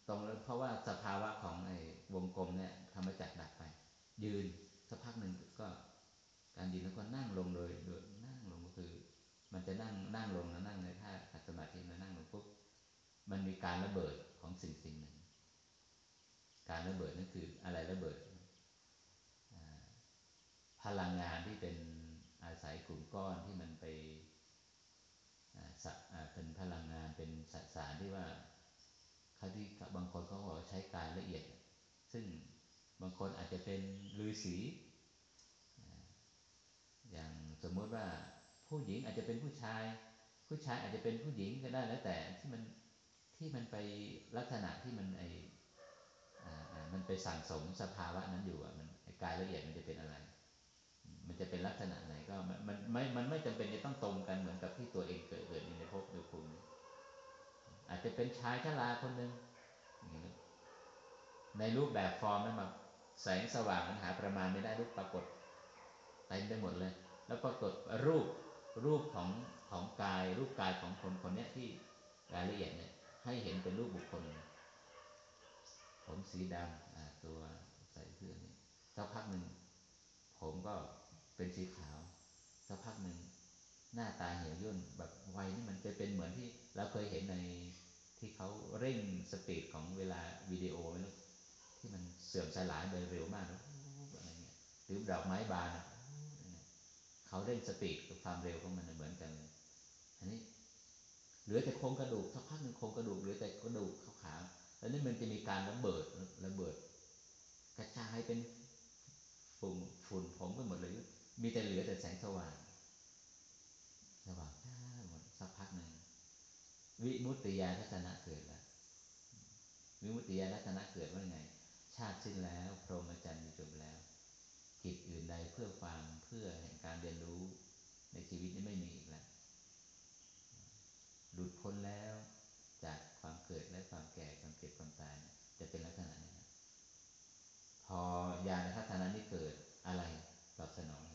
ตรงแล้วเพราะว่าสภาวะของไอ้วงกลมเนี่ยธรรมจักดับไป ยืนสักพักหนึ่งก็ การยืนแล้วก็นั่งลงโดยโดยนั่งลงก็คือ มันจะนั่งนั่งลงแล้วนั่งในท่าขัดสมาธิแล้วนั่งลงปุ๊บมันมีการระเบิดของสิ่งสิ่งหนึ่ง การระเบิดนั่นคืออะไรระเบิด พลังงานที่เป็นอาศัยกลุ่มก้อนที่มันไปเป็นพลังงานเป็นสสารที่ว่าเขาที่บางคนเขาบอกใช้การละเอียด ซึ่งบางคนอาจจะเป็นฤาษีอย่างสมมติว่าผู้หญิงอาจจะเป็นผู้ชาย ผู้ชายอาจจะเป็นผู้หญิงก็ได้แล้วแต่ที่มันที่มันไปลักษณะที่มันไอมันไปสั่งสมสภาวะนั้นอยู่อะมันกายละเอียดมันจะเป็นอะไร มันจะเป็นลักษณะไหนก็มันไม่ มันไม่จำเป็นจะต้องตรงกันเหมือนกับที่ตัวเองเกิดเกิดในภพในภูมิอาจจะเป็นชายชราคนหนึ่งในรูปแบบฟอร์มนั้นแบบแสงสว่างมันหาประมาณไม่ได้รูปปรากฏเต็มไปหมดเลย แล้วปรากฏรูปรูปของของกาย รูปกายของคนคนนี้ที่รายละเอียดเนี่ย ให้เห็นเป็นรูปบุคคลผมสีดำตัวใส่เสื้อนี่สักพักหนึ่งผมก็ เป็นสีขาวสักพักหนึ่งหน้าตาเหี่ยวย่นแบบวัยนี่มันจะเป็นเหมือนที่เราเคยเห็นในที่เขาเร่งสปีดของเวลาวิดีโอไหมลูกที่มันเสื่อมสลายไปเร็วมากอะไรเงี้ยหรือดอกไม้บานเขาเร่งสปีดกับความเร็วของมันเหมือนกันเลยอันนี้เหลือแต่โครงกระดูกสักพักหนึ่งโครงกระดูกเหลือแต่กระดูกขาวๆแล้วนี่มันจะมีการระเบิดระเบิด กระจายเป็นฝุ่นฝุ่นผมไปหมดเลย มีแต่เหลือแต่แสงสว่างสว่างหมดสักพักหนึ่งวิมุตติยาทัศนะเกิดแล้ววิมุตติยาทัศนะเกิดว่าไง ชาติสิ้นแล้ว พรหมจรรย์จบแล้ว กิจอื่นใดเพื่อความเพื่อแห่งการเรียนรู้ในชีวิตนี้ไม่มีอีกแล้วหลุดพ้นแล้วจากความเกิดและความแก่ความเก็บความตาย จะเป็นลักษณะนี้พอยาในทัศนะนี้เกิดอะไรตอบสนอง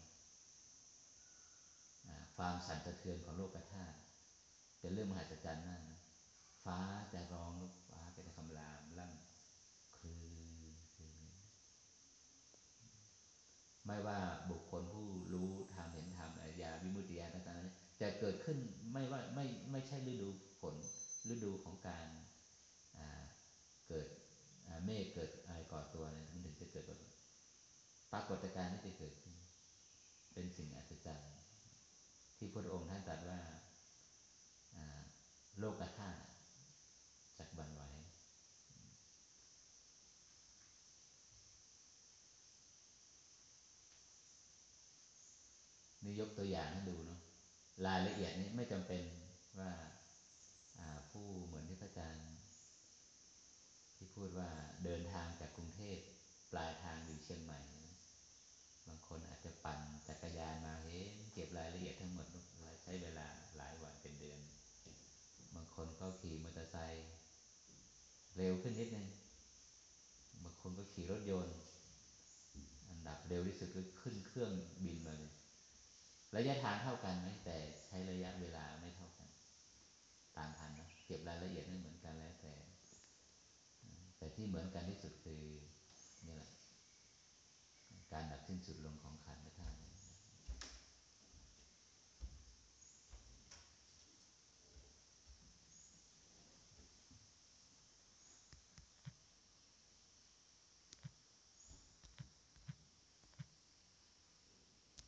ความสั่นสะเทือนของโลกธาตุเป็นเรื่องมหัศจรรย์มากนะฟ้าจะร้องฟ้าจะคำรามลั่นคือคือไม่ว่าบุคคลผู้รู้ทำเห็นทำอายาวิมุตติยาต่างๆจะเกิดขึ้นไม่ว่าไม่ไม่ใช่ฤดูฝนฤดูของการเกิดเมฆเกิดอะไรก่อตัวอะไรมันถึงจะเกิดปรากฏการณ์นี้จะเกิดขึ้นเป็นสิ่งอัศจรรย์ ที่พระองค์ท่านตรัสว่าโลกธาตุจักบันไหวนี่ยกตัวอย่างให้ดูเนาะรายละเอียดนี้ไม่จำเป็นว่าผู้เหมือนที่พระอาจารย์ที่พูดว่าเดินทางจากกรุงเทพปลายทางอยู่เชียงใหม่ บางคนอาจจะปั่นจักรยานมาเห็นเก็บรายละเอียดทั้งหมดใช้เวลาหลายวันเป็นเดือน บางคนก็ขี่มอเตอร์ไซค์เร็วขึ้นนิดนึงบางคนก็ขี่รถยนต์อันดับเร็วที่สุดก็ขึ้นเครื่องบินมาเลยระยะทางเท่ากันไหมแต่ใช้ระยะเวลาไม่เท่ากันตามทันนะเก็บรายละเอียดไม่เหมือนกันแล้วแต่ แต่ที่เหมือนกันที่สุดคือนี่แหละ การดับสิ้นสุดลงของขันธ์ธาตุ